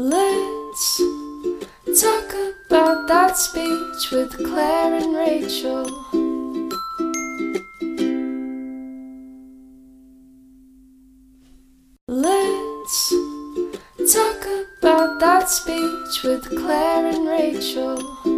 Let's talk about that speech with Claire and Rachel. Let's talk about that speech with Claire and Rachel.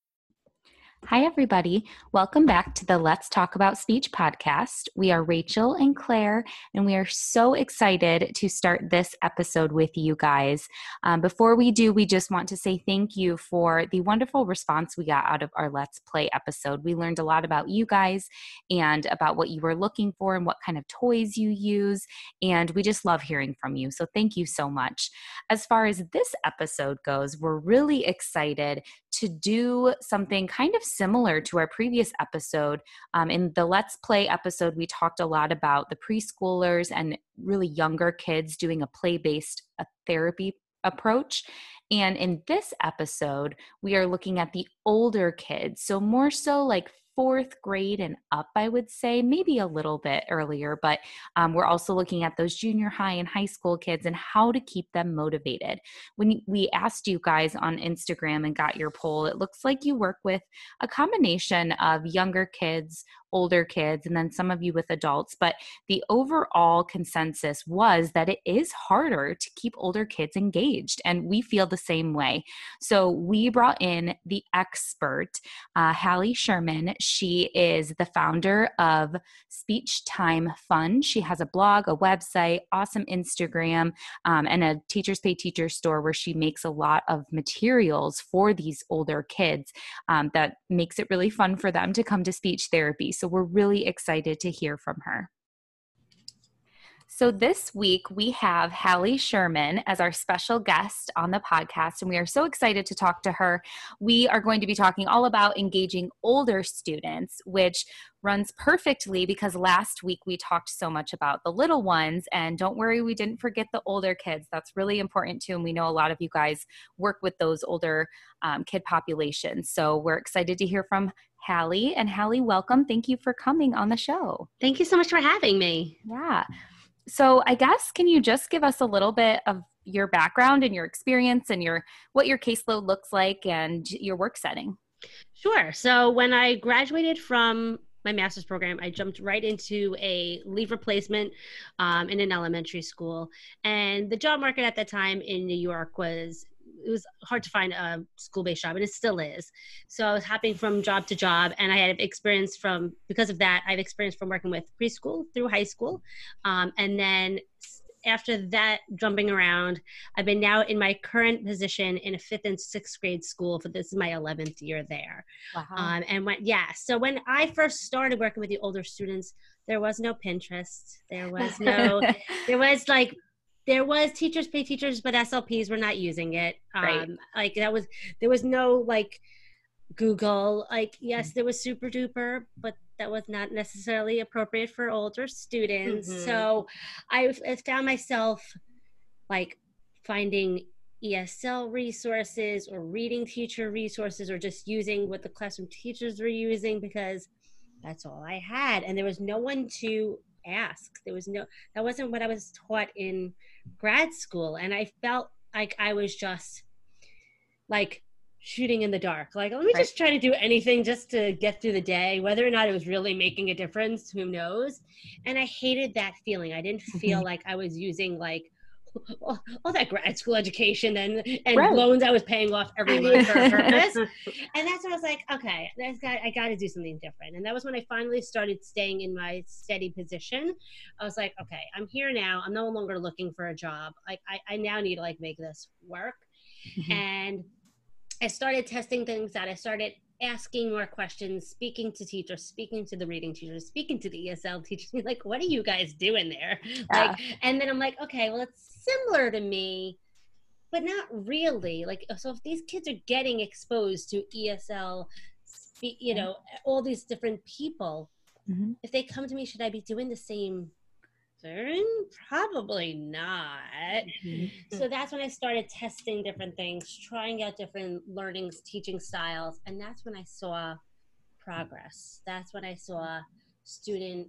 Hi, everybody. Welcome back to the Let's Talk About Speech podcast. We are Rachel and Claire, and we are so excited to start this episode with you guys. Um, before we do, we just want to say thank you for the wonderful response we got out of our Let's Play episode. We learned a lot about you guys and about what you were looking for and what kind of toys you use, and we just love hearing from you. So, thank you so much. As far as this episode goes, we're really excited to do something kind of similar to our previous episode. Um, in the Let's Play episode, we talked a lot about the preschoolers and really younger kids doing a play based therapy approach. And in this episode, we are looking at the older kids. So, more so like fourth grade and up, I would say, maybe a little bit earlier, but um, we're also looking at those junior high and high school kids and how to keep them motivated. When we asked you guys on Instagram and got your poll, it looks like you work with a combination of younger kids older kids and then some of you with adults. But the overall consensus was that it is harder to keep older kids engaged. And we feel the same way. So we brought in the expert, uh, Hallie Sherman. She is the founder of Speech Time Fun. She has a blog, a website, awesome Instagram, um, and a Teachers Pay Teachers store where she makes a lot of materials for these older kids um, that makes it really fun for them to come to speech therapy. So we're really excited to hear from her. So, this week we have Hallie Sherman as our special guest on the podcast, and we are so excited to talk to her. We are going to be talking all about engaging older students, which runs perfectly because last week we talked so much about the little ones. And don't worry, we didn't forget the older kids. That's really important too. And we know a lot of you guys work with those older um, kid populations. So, we're excited to hear from Hallie. And Hallie, welcome. Thank you for coming on the show. Thank you so much for having me. Yeah. So I guess can you just give us a little bit of your background and your experience and your what your caseload looks like and your work setting? Sure. So when I graduated from my master's program, I jumped right into a leave replacement um, in an elementary school. And the job market at that time in New York was it was hard to find a school-based job and it still is. So i was hopping from job to job and i had experience from because of that i've experienced from working with preschool through high school. Um, and then after that jumping around i've been now in my current position in a fifth and sixth grade school for this is my 11th year there. Wow. um, and when yeah so when i first started working with the older students there was no pinterest there was no there was like there was teachers pay teachers, but SLPs were not using it. Um, right. Like that was there was no like Google. Like yes, mm. there was Super Duper, but that was not necessarily appropriate for older students. Mm-hmm. So I, I found myself like finding ESL resources or reading teacher resources or just using what the classroom teachers were using because that's all I had. And there was no one to ask. There was no, that wasn't what I was taught in grad school and i felt like i was just like shooting in the dark like let me right. just try to do anything just to get through the day whether or not it was really making a difference who knows and i hated that feeling i didn't feel mm-hmm. like i was using like all, all, that grad school education and and right. loans I was paying off every month for a purpose. and that's when I was like, okay, that's got I got to do something different. And that was when I finally started staying in my steady position. I was like, okay, I'm here now. I'm no longer looking for a job. Like I, I now need to like make this work. Mm-hmm. And I started testing things out. I started asking more questions, speaking to teachers, speaking to the reading teachers, speaking to the ESL teachers. Like, what are you guys doing there? Yeah. Like, and then I'm like, okay, well, it's similar to me, but not really. Like, so if these kids are getting exposed to ESL, you know, all these different people, Mhm. if they come to me, should I be doing the same thing? Probably not. Mm-hmm. So that's when I started testing different things, trying out different learnings, teaching styles, and that's when I saw progress. That's when I saw student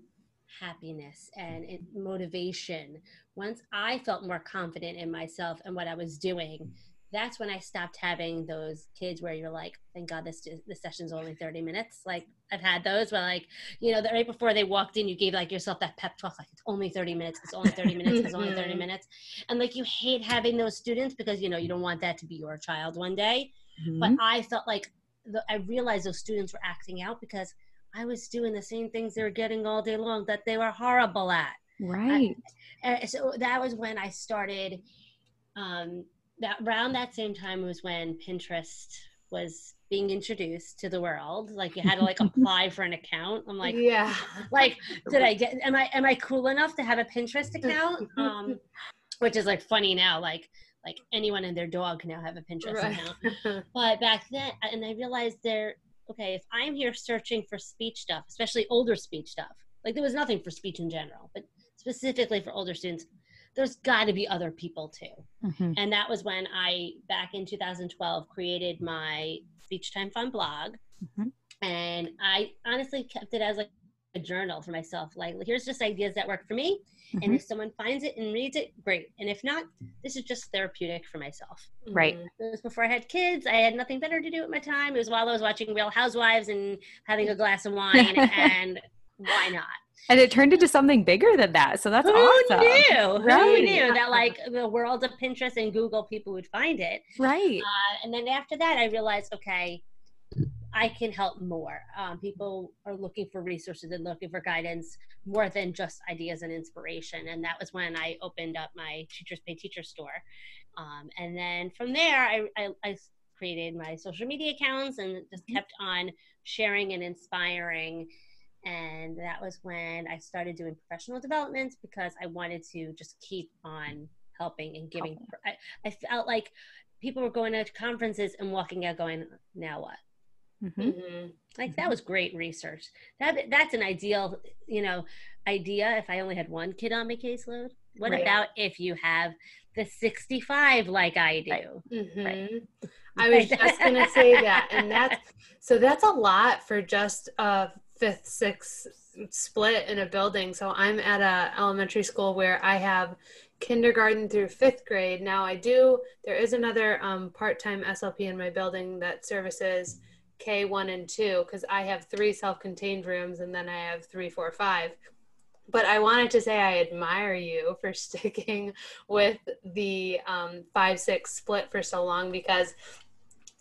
happiness and motivation. Once I felt more confident in myself and what I was doing, that's when I stopped having those kids where you're like, thank God this this session's only 30 minutes. Like I've had those where like, you know, right before they walked in, you gave like yourself that pep talk, like it's only 30 minutes, it's only 30 minutes, it's only 30 Mhm. minutes. And like you hate having those students because you know you don't want that to be your child one day. But Mhm. I felt like the, I realized those students were acting out because I was doing the same things they were getting all day long that they were horrible at. right. And so that was when I started. Um, that around that same time was when Pinterest was being introduced to the world. Like you had to like apply for an account. I'm like, yeah. like did i get am i am i cool enough to have a pinterest account um which is like funny now like like anyone and their dog can now have a pinterest Right. account but back then and i realized there okay if i'm here searching for speech stuff especially older speech stuff like there was nothing for speech in general but specifically for older students there's got to be other people too Mhm. and that was when I, back in 2012, created my Speech Time Fun blog. Mhm. And I honestly kept it as like a journal for myself. Like, here's just ideas that work for me. And Mhm. if someone finds it and reads it, great. And if not, this is just therapeutic for myself. Right. It was before I had kids. I had nothing better to do with my time. It was while I was watching Real Housewives and having a glass of wine. and why not? And it turned into something bigger than that. So that's Who awesome. knew? Right. Who knew that like the world of Pinterest and Google people would find it? Right. Uh, and then after that, I realized, okay, I can help more. Um, people are looking for resources and looking for guidance more than just ideas and inspiration. And that was when I opened up my Teachers Pay Teacher store. Um, and then from there, I, I, I created my social media accounts and just Mhm. kept on sharing and inspiring. And that was when I started doing professional development because I wanted to just keep on helping and giving. Helping. I, I felt like people were going to conferences and walking out going, now what? Mhm. Mhm. Like that was great research. That that's an ideal, you know, idea. If I only had one kid on my caseload, what Right. about if you have the sixty-five like I do? Mhm. I was just gonna say that, and that's so that's a lot for just a fifth, sixth split in a building. So I'm at a elementary school where I have kindergarten through fifth grade. Now I do. There is another um, part-time SLP in my building that services K one and two because I have three self-contained rooms, and then I have three, four, five. But I wanted to say I admire you for sticking with the um, five six split for so long because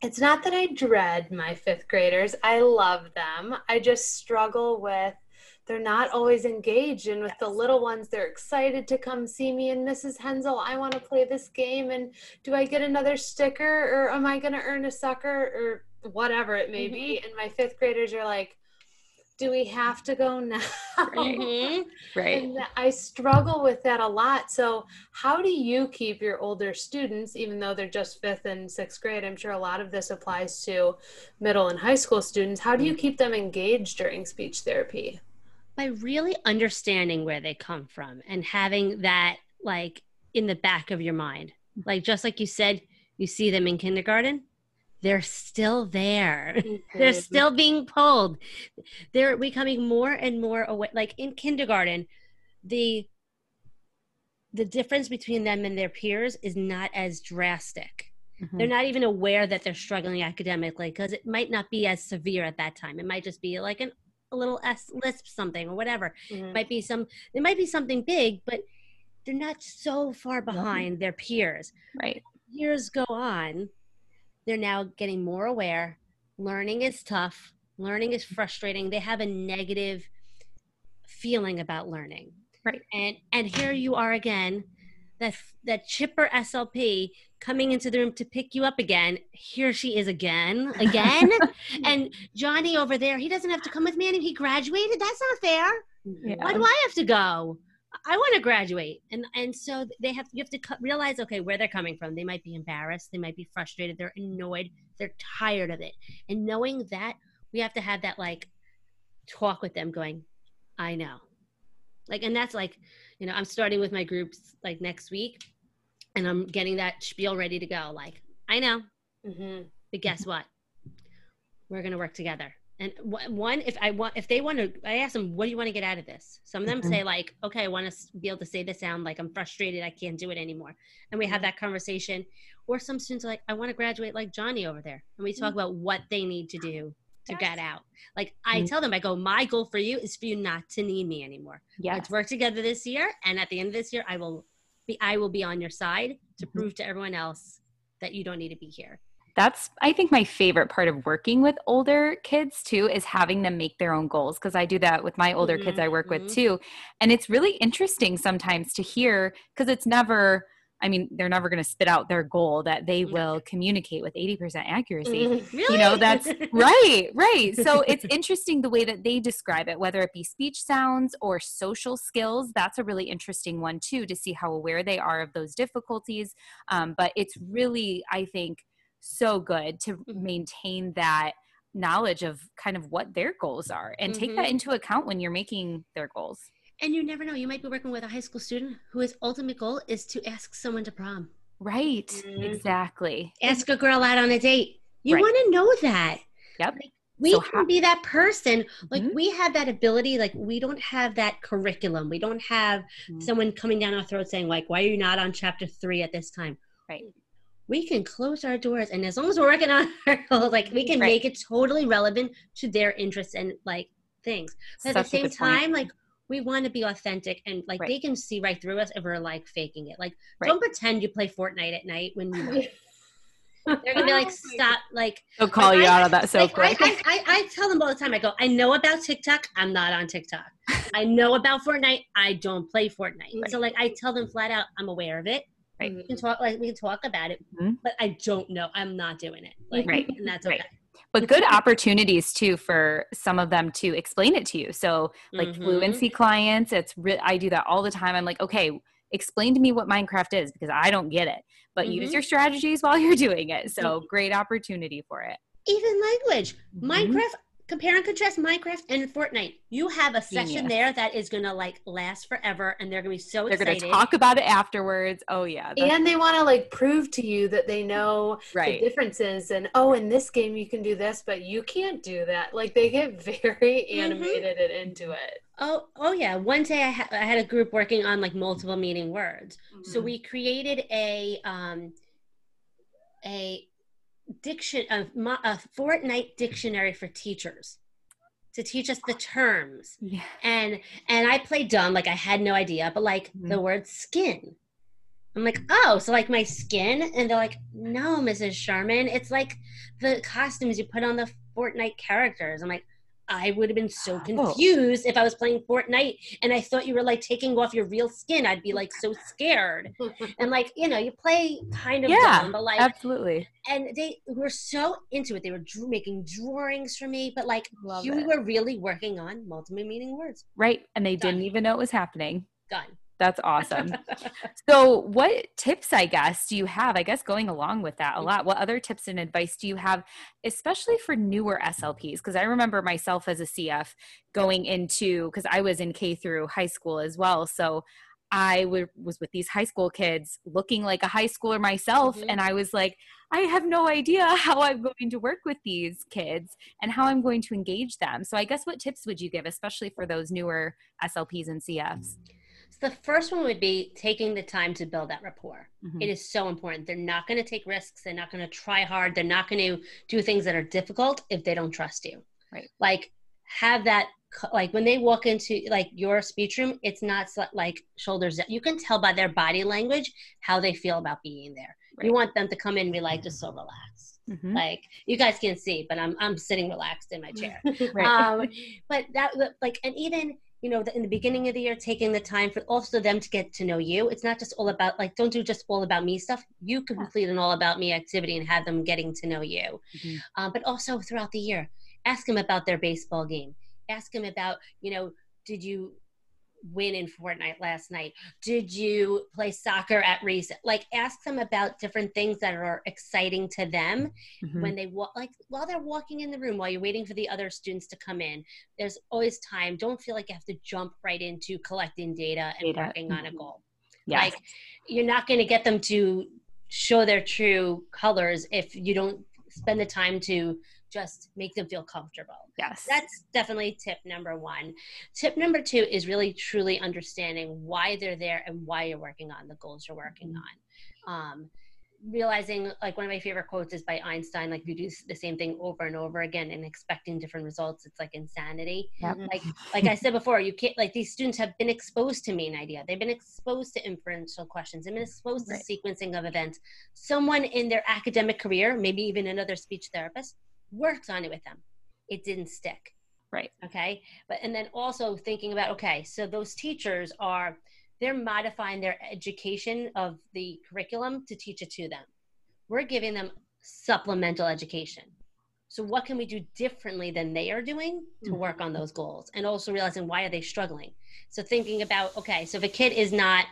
it's not that I dread my fifth graders. I love them. I just struggle with they're not always engaged. And with the little ones, they're excited to come see me. And Mrs. Hensel, I want to play this game. And do I get another sticker or am I going to earn a sucker or whatever it may be? Mm-hmm. And my fifth graders are like, do we have to go now? Mhm. Right. And I struggle with that a lot. So, how do you keep your older students, even though they're just fifth and sixth grade? I'm sure a lot of this applies to middle and high school students. How do you keep them engaged during speech therapy? By really understanding where they come from and having that like in the back of your mind. Like just like you said, you see them in kindergarten, they're still there. they're still being pulled they're becoming more and more aware like in kindergarten the the difference between them and their peers is not as drastic Mhm. they're not even aware that they're struggling academically because it might not be as severe at that time it might just be like an, a little s lisp something or whatever Mhm. it might be some it might be something big but they're not so far behind their peers Right. years go on, they're now getting more aware. Learning is tough. Learning is frustrating. They have a negative feeling about learning. Right. And and here you are again. that that chipper SLP coming into the room to pick you up again. Here she is again, again. and Johnny over there, he doesn't have to come with me anymore. He graduated. That's not fair. Yeah. Why do I have to go? I want to graduate, and and so they have you have to cu- realize okay where they're coming from. They might be embarrassed, they might be frustrated, they're annoyed, they're tired of it, and knowing that we have to have that like talk with them, going, I know, like, and that's like, you know, I'm starting with my groups like next week, and I'm getting that spiel ready to go. Like, I know, mm-hmm. but guess what? We're gonna work together. And one, if I want, if they want to, I ask them, what do you want to get out of this? Some of them Mhm. say like, okay, I want to be able to say the sound, like I'm frustrated, I can't do it anymore, and we have that conversation. Or some students are like, I want to graduate like Johnny over there, and we talk about what they need to do to get out. Like I Mhm. tell them, I go, my goal for you is for you not to need me anymore. Yes. Let's work together this year, and at the end of this year, I will be, I will be on your side to Mhm. prove to everyone else that you don't need to be here. That's i think my favorite part of working with older kids too is having them make their own goals because i do that with my older kids i work Mhm. with too and it's really interesting sometimes to hear because it's never i mean they're never going to spit out their goal that they will communicate with 80% accuracy. Really? you know that's right right so it's interesting the way that they describe it whether it be speech sounds or social skills that's a really interesting one too to see how aware they are of those difficulties um, but it's really i think so good to Mhm. maintain that knowledge of kind of what their goals are and take that Mhm. into account when you're making their goals And you never know. You might be working with a high school student whose ultimate goal is to ask someone to prom, right Mhm. exactly ask a girl out on a date. You Right. want to know that. Yep. Like, we So can how- be that person. Like Mhm. we have that ability. Like we don't have that curriculum. We don't have Mhm. someone coming down our throat saying like, "Why are you not on chapter three at this time?" Right. We can close our doors, and as long as we're working on our goals, like we mm-hmm. can Right. make it totally relevant to their interests and like things. But at the same good point. time, like we want to be authentic and like Right. they can see right through us if we're like faking it. Like Right. don't pretend you play Fortnite at night when you they're gonna be like, stop, like they'll call you I- out of that so like, I, quick I, I, I tell them all the time. I go, I know about TikTok. I'm not on TikTok. I know about Fortnite. I don't play Fortnite. So like I tell them flat out, I'm aware of it. Right. We can talk like we can talk about it, Mhm. but I don't know. I'm not doing it. Like, Right. and that's Right. but good opportunities too for some of them to explain it to you so like Mhm. fluency clients it's re- i do that all the time i'm like okay explain to me what minecraft is because i don't get it but use Mhm. your strategies while you're doing it so great opportunity for it Even language, Mhm. Minecraft. Compare and contrast Minecraft and Fortnite. You have a session Genius. there that is gonna like last forever, and they're gonna be so excited. they're excited. going to talk about it afterwards oh yeah and they want to like prove to you that they know right the differences and oh in this game you can do this but you can't do that like they get very Mhm. animated and into it Oh, oh yeah. One day I, ha- I had a group working on like multiple meaning words. So Mhm. we created a um, a diction a, a Fortnite dictionary for teachers to teach us the terms. yeah And and I played dumb, like I had no idea, but like the Mhm. word skin. I'm like, oh, so like my skin? And they're like, no, Mrs. Sherman, it's like the costumes you put on the Fortnite characters. I'm like, I would have been so Oh. confused if I was playing Fortnite and I thought you were like taking off your real skin. I'd be like so scared. And like, you know, you play kind of Yeah, dumb, but like, absolutely and they were so into it. They were making drawings for me, but like, Love you it. were really working on multiple meaning words. right and they didn't even know it was happening Done. That's awesome So, what tips, I guess, do you have? I guess going along with that a lot, what other tips and advice do you have, especially for newer SLPs? Because I remember myself as a CF going into, because I was in K through high school as well. So, I w- was with these high school kids looking like a high schooler myself. Mhm. And I was like, I have no idea how I'm going to work with these kids and how I'm going to engage them. So, I guess what tips would you give, especially for those newer SLPs and CFs? So the first one would be taking the time to build that rapport. Mhm. It is so important. They're not going to take risks. They're not going to try hard. They're not going to do things that are difficult if they don't trust you. Right. Like have that like when they walk into like your speech room, it's not like shoulders. You can tell by their body language how they feel about being there. You want them to come in and be like just so relaxed. Mhm. Like you guys can't see, but I'm I'm sitting relaxed in my chair Right. um but that like and even you know, the, in the beginning of the year, taking the time for also them to get to know you. It's not just all about like, don't do just all about me stuff. You can complete an all about me activity and have them getting to know you. Mhm. Um, but also throughout the year, ask them about their baseball game. Ask them about, you know, did you win in Fortnite last night? Did you play soccer at recess? Like, ask them about different things that are exciting to them Mhm. when they walk like while they're walking in the room while you're waiting for the other students to come in there's always time don't feel like you have to jump right into collecting data and Data, working on a mhm. goal Yes. like you're not going to get them to show their true colors if you don't spend the time to just make them feel comfortable. Yes. that's definitely tip number one. Tip number two is really truly understanding why they're there and why you're working on the goals you're working on. Um, realizing like one of my favorite quotes is by einstein like if you do the same thing over and over again and expecting different results it's like insanity. Yep. like like i said before you can't like these students have been exposed to main idea. They've been exposed to inferential questions. They've been exposed Right. to sequencing of events. Someone in their academic career maybe even another speech therapist worked on it with them. It didn't stick. Right. okay? But and then also thinking about okay so those teachers are they're modifying their education of the curriculum to teach it to them. We're giving them supplemental education. So what can we do differently than they are doing to work on those goals and also realizing why are they struggling? So thinking about okay so if a kid is not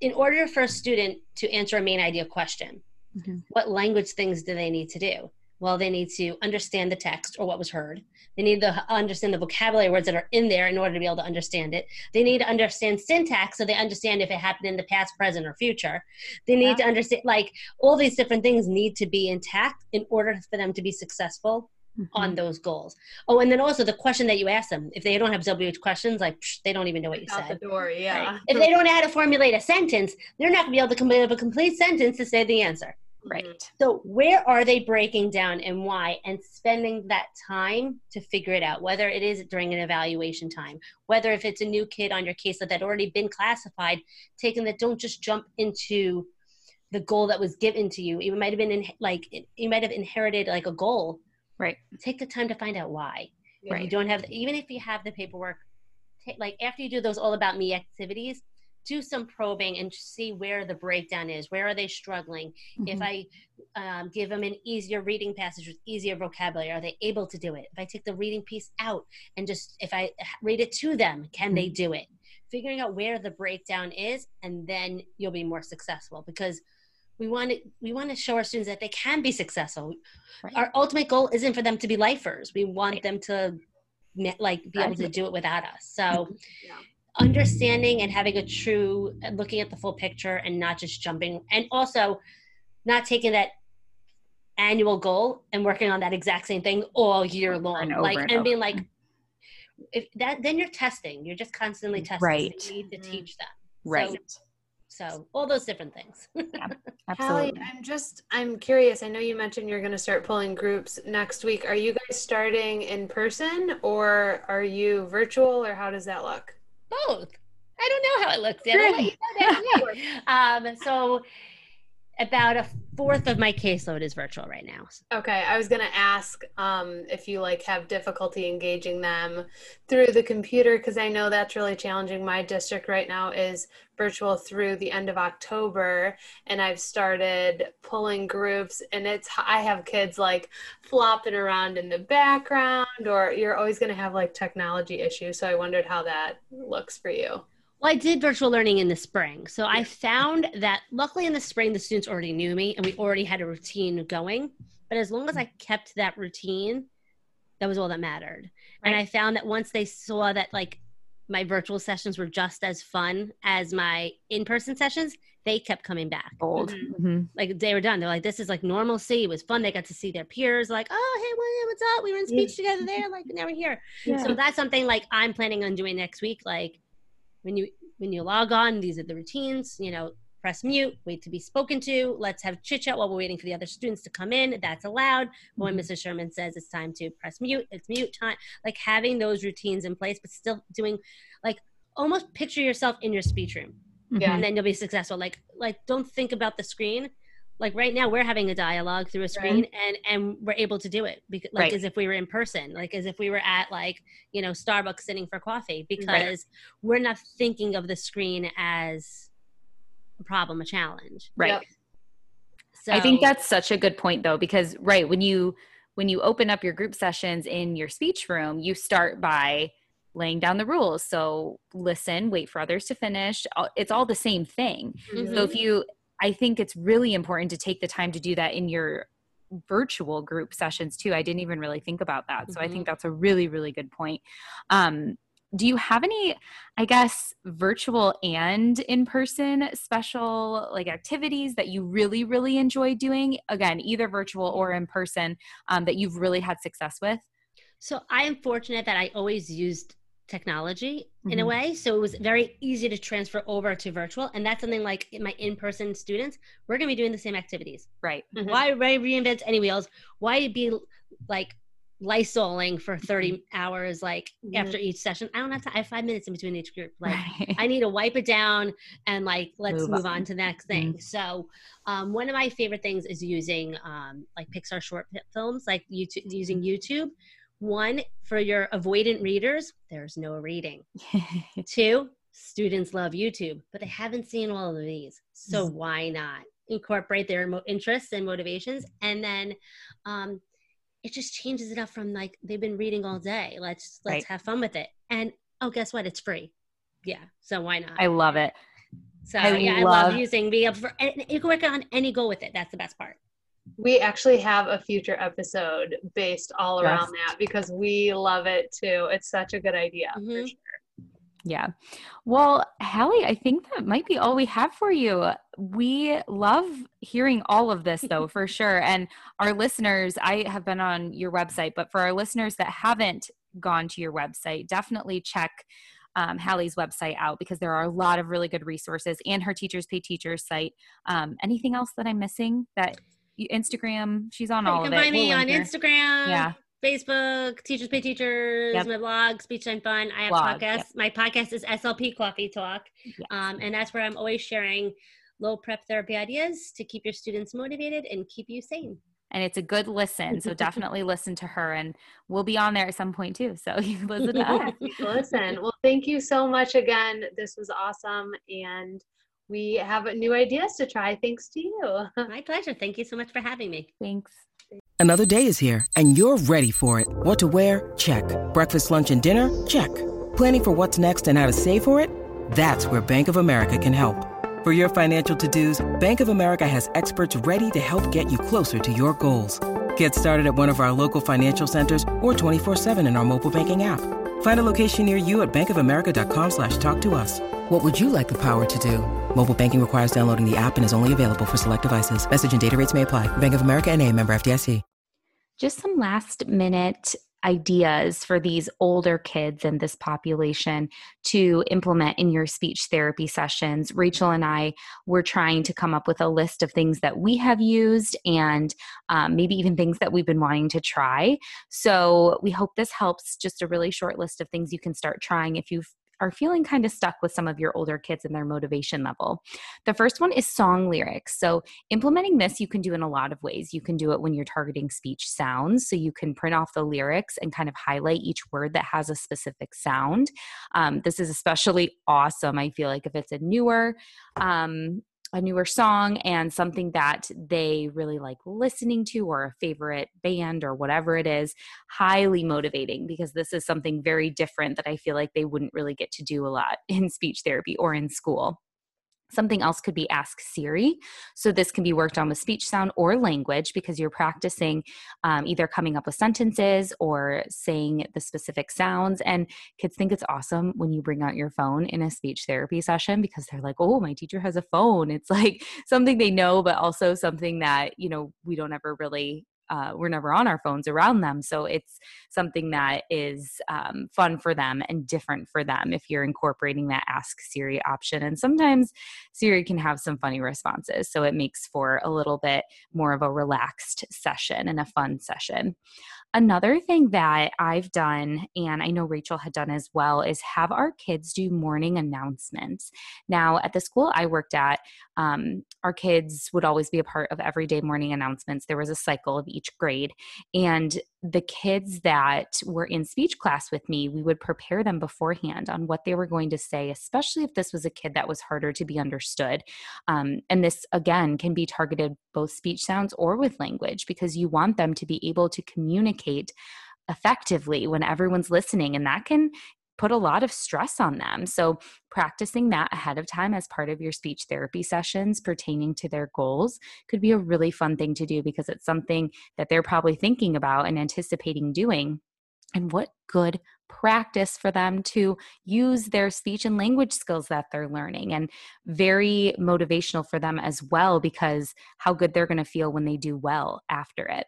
in order for a student to answer a main idea question Mhm. what language things do they need to do well they need to understand the text or what was heard. They need to understand the vocabulary words that are in there in order to be able to understand it. They need to understand syntax so they understand if it happened in the past present or future. They need to understand like all these different things need to be intact in order for them to be successful Mhm. on those goals. Oh and then also the question that you ask them if they don't have wh questions like psh, they don't even know what you Out the said. door, yeah. if they don't know how to formulate a sentence they're not going to be able to come up with a complete sentence to say the answer Right. Mm-hmm. so where are they breaking down and why and spending that time to figure it out, whether it is during an evaluation time, whether if it's a new kid on your case that had already been classified, taking that don't just jump into the goal that was given to you. You might have been in like you might have inherited like a goal. Right. Take the time to find out why. If you don't have even if you have the paperwork, like after you do those all about me activities, do some probing and see where the breakdown is. Where are they struggling? if Mhm. I um, give them an easier reading passage with easier vocabulary, are they able to do it? If I take the reading piece out and just if I read it to them, can they do it? Figuring out where the breakdown is, and then you'll be more successful because we want to we want to show our students that they can be successful. Right. Our ultimate goal isn't for them to be lifers. We want Right. them to like be able to do it without us. So Yeah. Understanding and having a true looking at the full picture and not just jumping and also not taking that annual goal and working on that exact same thing all year long and like and and, being like if that then you're testing you're just constantly testing Right. so you need to Mhm. teach them Right. so all those different things Hallie, Absolutely. I'm just I'm curious. I know you mentioned you're going to start pulling groups next week. Are you guys starting in person or are you virtual or how does that look? Both. I don't know how it looks I'll you know um so about a fourth of my caseload is virtual right now Okay, I was gonna ask um, if you like have difficulty engaging them through the computer because I know that's really challenging. My district right now is virtual through the end of October, and I've started pulling groups, and it's I have kids like flopping around in the background, or you're always gonna have like technology issues. So I wondered how that looks for you. Well, I did virtual learning in the spring. So I found that luckily in the spring, the students already knew me and we already had a routine going. But as long as I kept that routine, that was all that mattered. And I found that once they saw that like my virtual sessions were just as fun as my in person sessions, they kept coming back. old Mhm. Mhm. Like they were done. They're like, this is like normalcy. It was fun. They got to see their peers, like, oh, hey, William, what's up? We were in speech together there. Like, now we're here. Yeah. So that's something like I'm planning on doing next week. Like when you when you log on, these are the routines. You know, press mute, wait to be spoken to. Let's have chit chat while we're waiting for the other students to come in. That's allowed. But when. Mrs. Sherman says it's time to press mute, it's mute time. Like having those routines in place, but still doing like almost picture yourself in your speech room mm-hmm. Yeah. and then you'll be successful like like don't think about the screen like right now we're having a dialogue through a screen right. and and we're able to do it because like right. as if we were in person like as if we were at like you know starbucks sitting for coffee because right. we're not thinking of the screen as a problem a challenge right yep. so i think that's such a good point though because right when you when you open up your group sessions in your speech room you start by laying down the rules so listen wait for others to finish it's all the same thing mm-hmm. so if you I think it's really important to take the time to do that in your virtual group sessions too. I didn't even really think about that. Mm-hmm. So I think mm-hmm. that's a really, really good point. Um, do you have any i guess virtual and in person special like activities that you really really enjoy doing again either virtual or in person um, that you've really had success with so i am fortunate that i always used technology mm-hmm. in a mm-hmm. way. So it was very easy to transfer over to virtual. And that's something like my in person students, we're going to be doing the same activities. Right. Mm-hmm. Why, why reinvent any wheels? Why be like lysoling for 30 mm-hmm. hours like mm-hmm. after each session i don't have to i have five minutes in between each group like right. i need to wipe it down and like let's move, move on. on. to the next thing mm-hmm. so um, one of my favorite things is using um, like pixar short films like youtube using youtube one, for your avoidant readers, there's no reading. Two, students love YouTube, but they haven't seen all of these. So mm. why not incorporate their interests and motivations? And then um, it just changes it up from like they've been reading all day. Let's let's right. have fun with it. And oh, guess what? It's free. Yeah. So why not? I love it. So I yeah, love- I love using be able for you can work on any goal with it. That's the best part we actually have a future episode based all around that because we love it too. It's such a good idea mm-hmm. for sure. Yeah. Well, Hallie, I think that might be all we have for you. We love hearing all of this, though, for sure. And our listeners, I have been on your website, but for our listeners that haven't gone to your website, definitely check um, Hallie's website out because there are a lot of really good resources and her Teachers Pay Teachers site. Um, anything else that I'm missing that Instagram. She's on all of it. You can find me we'll on Instagram. Yeah. Facebook, Teachers Pay Teachers, yep. my blog, Speech and Fun. I have blog, podcasts. Yep. My podcast is SLP Coffee Talk. Yes. Um, and that's where I'm always sharing low prep therapy ideas to keep your students motivated and keep you sane. And it's a good listen. So definitely listen to her. And we'll be on there at some point too. So you listen to us. listen. Well, thank you so much again. This was awesome. And we have new ideas to try thanks to you. My pleasure. Thank you so much for having me. Thanks. Another day is here and you're ready for it. What to wear? Check. Breakfast, lunch, and dinner? Check. Planning for what's next and how to save for it? That's where Bank of America can help. For your financial to-dos, Bank of America has experts ready to help get you closer to your goals. Get started at one of our local financial centers or 24-7 in our mobile banking app. Find a location near you at bankofamerica.com slash talk to us. What would you like the power to do? Mobile banking requires downloading the app and is only available for select devices. Message and data rates may apply. Bank of America and a member FDIC. Just some last minute ideas for these older kids in this population to implement in your speech therapy sessions. Rachel and I were trying to come up with a list of things that we have used and um, maybe even things that we've been wanting to try. So we hope this helps. Just a really short list of things you can start trying if you've are feeling kind of stuck with some of your older kids and their motivation level. The first one is song lyrics. So, implementing this you can do in a lot of ways. You can do it when you're targeting speech sounds. So, you can print off the lyrics and kind of highlight each word that has a specific sound. Um, this is especially awesome, I feel like, if it's a newer um, a newer song and something that they really like listening to or a favorite band or whatever it is highly motivating because this is something very different that I feel like they wouldn't really get to do a lot in speech therapy or in school. Something else could be Ask Siri. So, this can be worked on with speech sound or language because you're practicing um, either coming up with sentences or saying the specific sounds. And kids think it's awesome when you bring out your phone in a speech therapy session because they're like, oh, my teacher has a phone. It's like something they know, but also something that, you know, we don't ever really uh, we're never on our phones around them. So it's something that is um, fun for them and different for them if you're incorporating that Ask Siri option. And sometimes Siri can have some funny responses. So it makes for a little bit more of a relaxed session and a fun session. Another thing that I've done, and I know Rachel had done as well, is have our kids do morning announcements. Now, at the school I worked at, um, our kids would always be a part of everyday morning announcements. There was a cycle of each grade. And the kids that were in speech class with me, we would prepare them beforehand on what they were going to say, especially if this was a kid that was harder to be understood. Um, and this, again, can be targeted both speech sounds or with language because you want them to be able to communicate effectively when everyone's listening and that can put a lot of stress on them. So, practicing that ahead of time as part of your speech therapy sessions pertaining to their goals could be a really fun thing to do because it's something that they're probably thinking about and anticipating doing. And what good practice for them to use their speech and language skills that they're learning and very motivational for them as well because how good they're going to feel when they do well after it.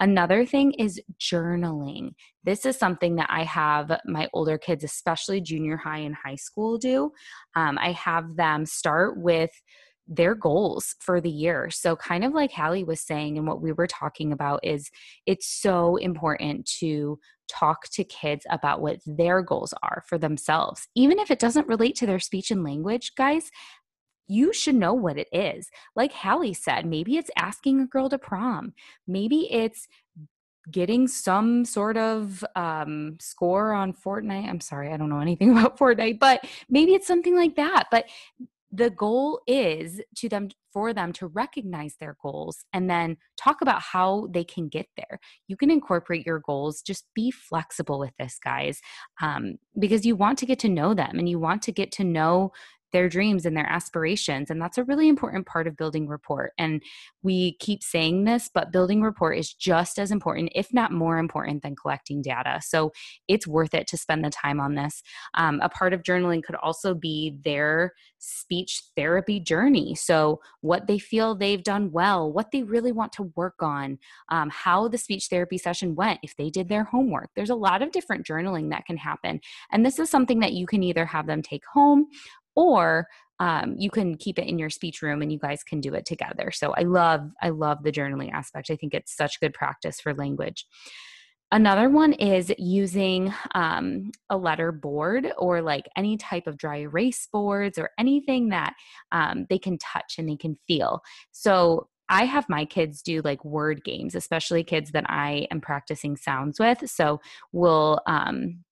Another thing is journaling. This is something that I have my older kids, especially junior high and high school, do. Um, I have them start with their goals for the year. So, kind of like Hallie was saying, and what we were talking about is it's so important to talk to kids about what their goals are for themselves. Even if it doesn't relate to their speech and language, guys, you should know what it is. Like Hallie said, maybe it's asking a girl to prom, maybe it's getting some sort of um, score on Fortnite. I'm sorry, I don't know anything about Fortnite, but maybe it's something like that. But the goal is to them for them to recognize their goals and then talk about how they can get there. You can incorporate your goals just be flexible with this guys um, because you want to get to know them and you want to get to know their dreams and their aspirations. And that's a really important part of building rapport. And we keep saying this, but building rapport is just as important, if not more important, than collecting data. So it's worth it to spend the time on this. Um, a part of journaling could also be their speech therapy journey. So, what they feel they've done well, what they really want to work on, um, how the speech therapy session went, if they did their homework. There's a lot of different journaling that can happen. And this is something that you can either have them take home or um, you can keep it in your speech room and you guys can do it together. So i love i love the journaling aspect. I think it's such good practice for language. Another one is using um, a letter board or like any type of dry erase boards or anything that um, they can touch and they can feel. So I have my kids do like word games, especially kids that I am practicing sounds with. So we'll um,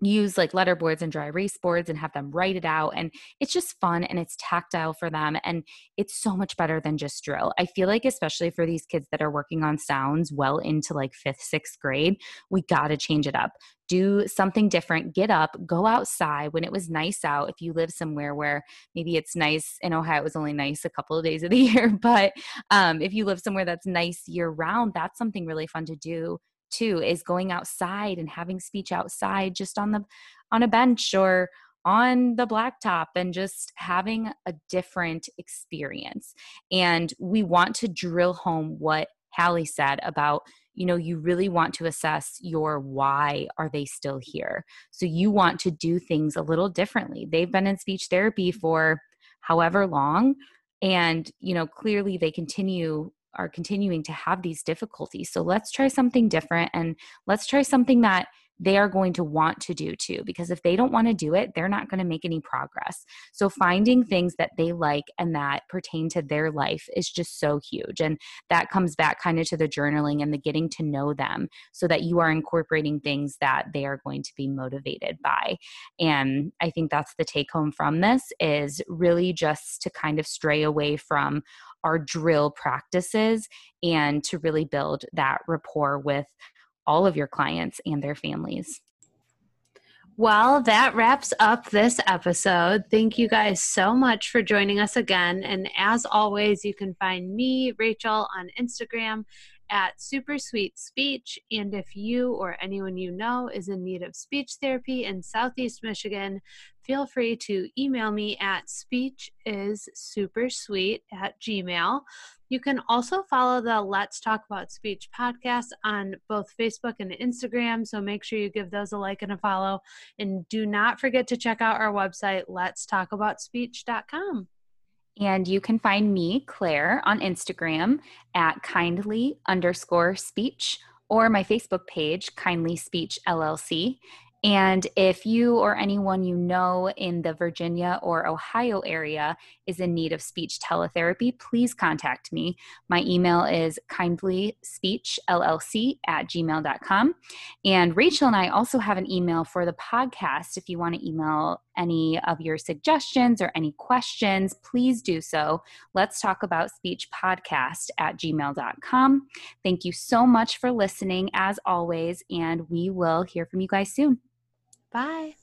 use like letter boards and dry erase boards and have them write it out and it's just fun and it's tactile for them and it's so much better than just drill. I feel like especially for these kids that are working on sounds well into like fifth sixth grade we got to change it up. Do something different get up go outside when it was nice out if you live somewhere where maybe it's nice in ohio it was only nice a couple of days of the year but um, if you live somewhere that's nice year round that's something really fun to do too is going outside and having speech outside just on the on a bench or on the blacktop and just having a different experience. And we want to drill home what Hallie said about, you know, you really want to assess your why are they still here. So you want to do things a little differently. They've been in speech therapy for however long. And, you know, clearly they continue are continuing to have these difficulties. So let's try something different and let's try something that they are going to want to do too. Because if they don't want to do it, they're not going to make any progress. So finding things that they like and that pertain to their life is just so huge. And that comes back kind of to the journaling and the getting to know them so that you are incorporating things that they are going to be motivated by. And I think that's the take home from this is really just to kind of stray away from our drill practices and to really build that rapport with all of your clients and their families. Well, that wraps up this episode. Thank you guys so much for joining us again. And as always, you can find me, Rachel, on Instagram at Super Sweet Speech. And if you or anyone you know is in need of speech therapy in Southeast Michigan, feel free to email me at speechissupersweet at gmail. You can also follow the Let's Talk About Speech podcast on both Facebook and Instagram. So make sure you give those a like and a follow. And do not forget to check out our website, letstalkaboutspeech.com. And you can find me, Claire, on Instagram at kindly underscore speech or my Facebook page, Kindly Speech LLC. And if you or anyone you know in the Virginia or Ohio area is in need of speech teletherapy, please contact me. My email is kindlyspeechllc at gmail.com. And Rachel and I also have an email for the podcast. If you want to email any of your suggestions or any questions, please do so. Let's talk about speech podcast at gmail.com. Thank you so much for listening, as always, and we will hear from you guys soon. Bye.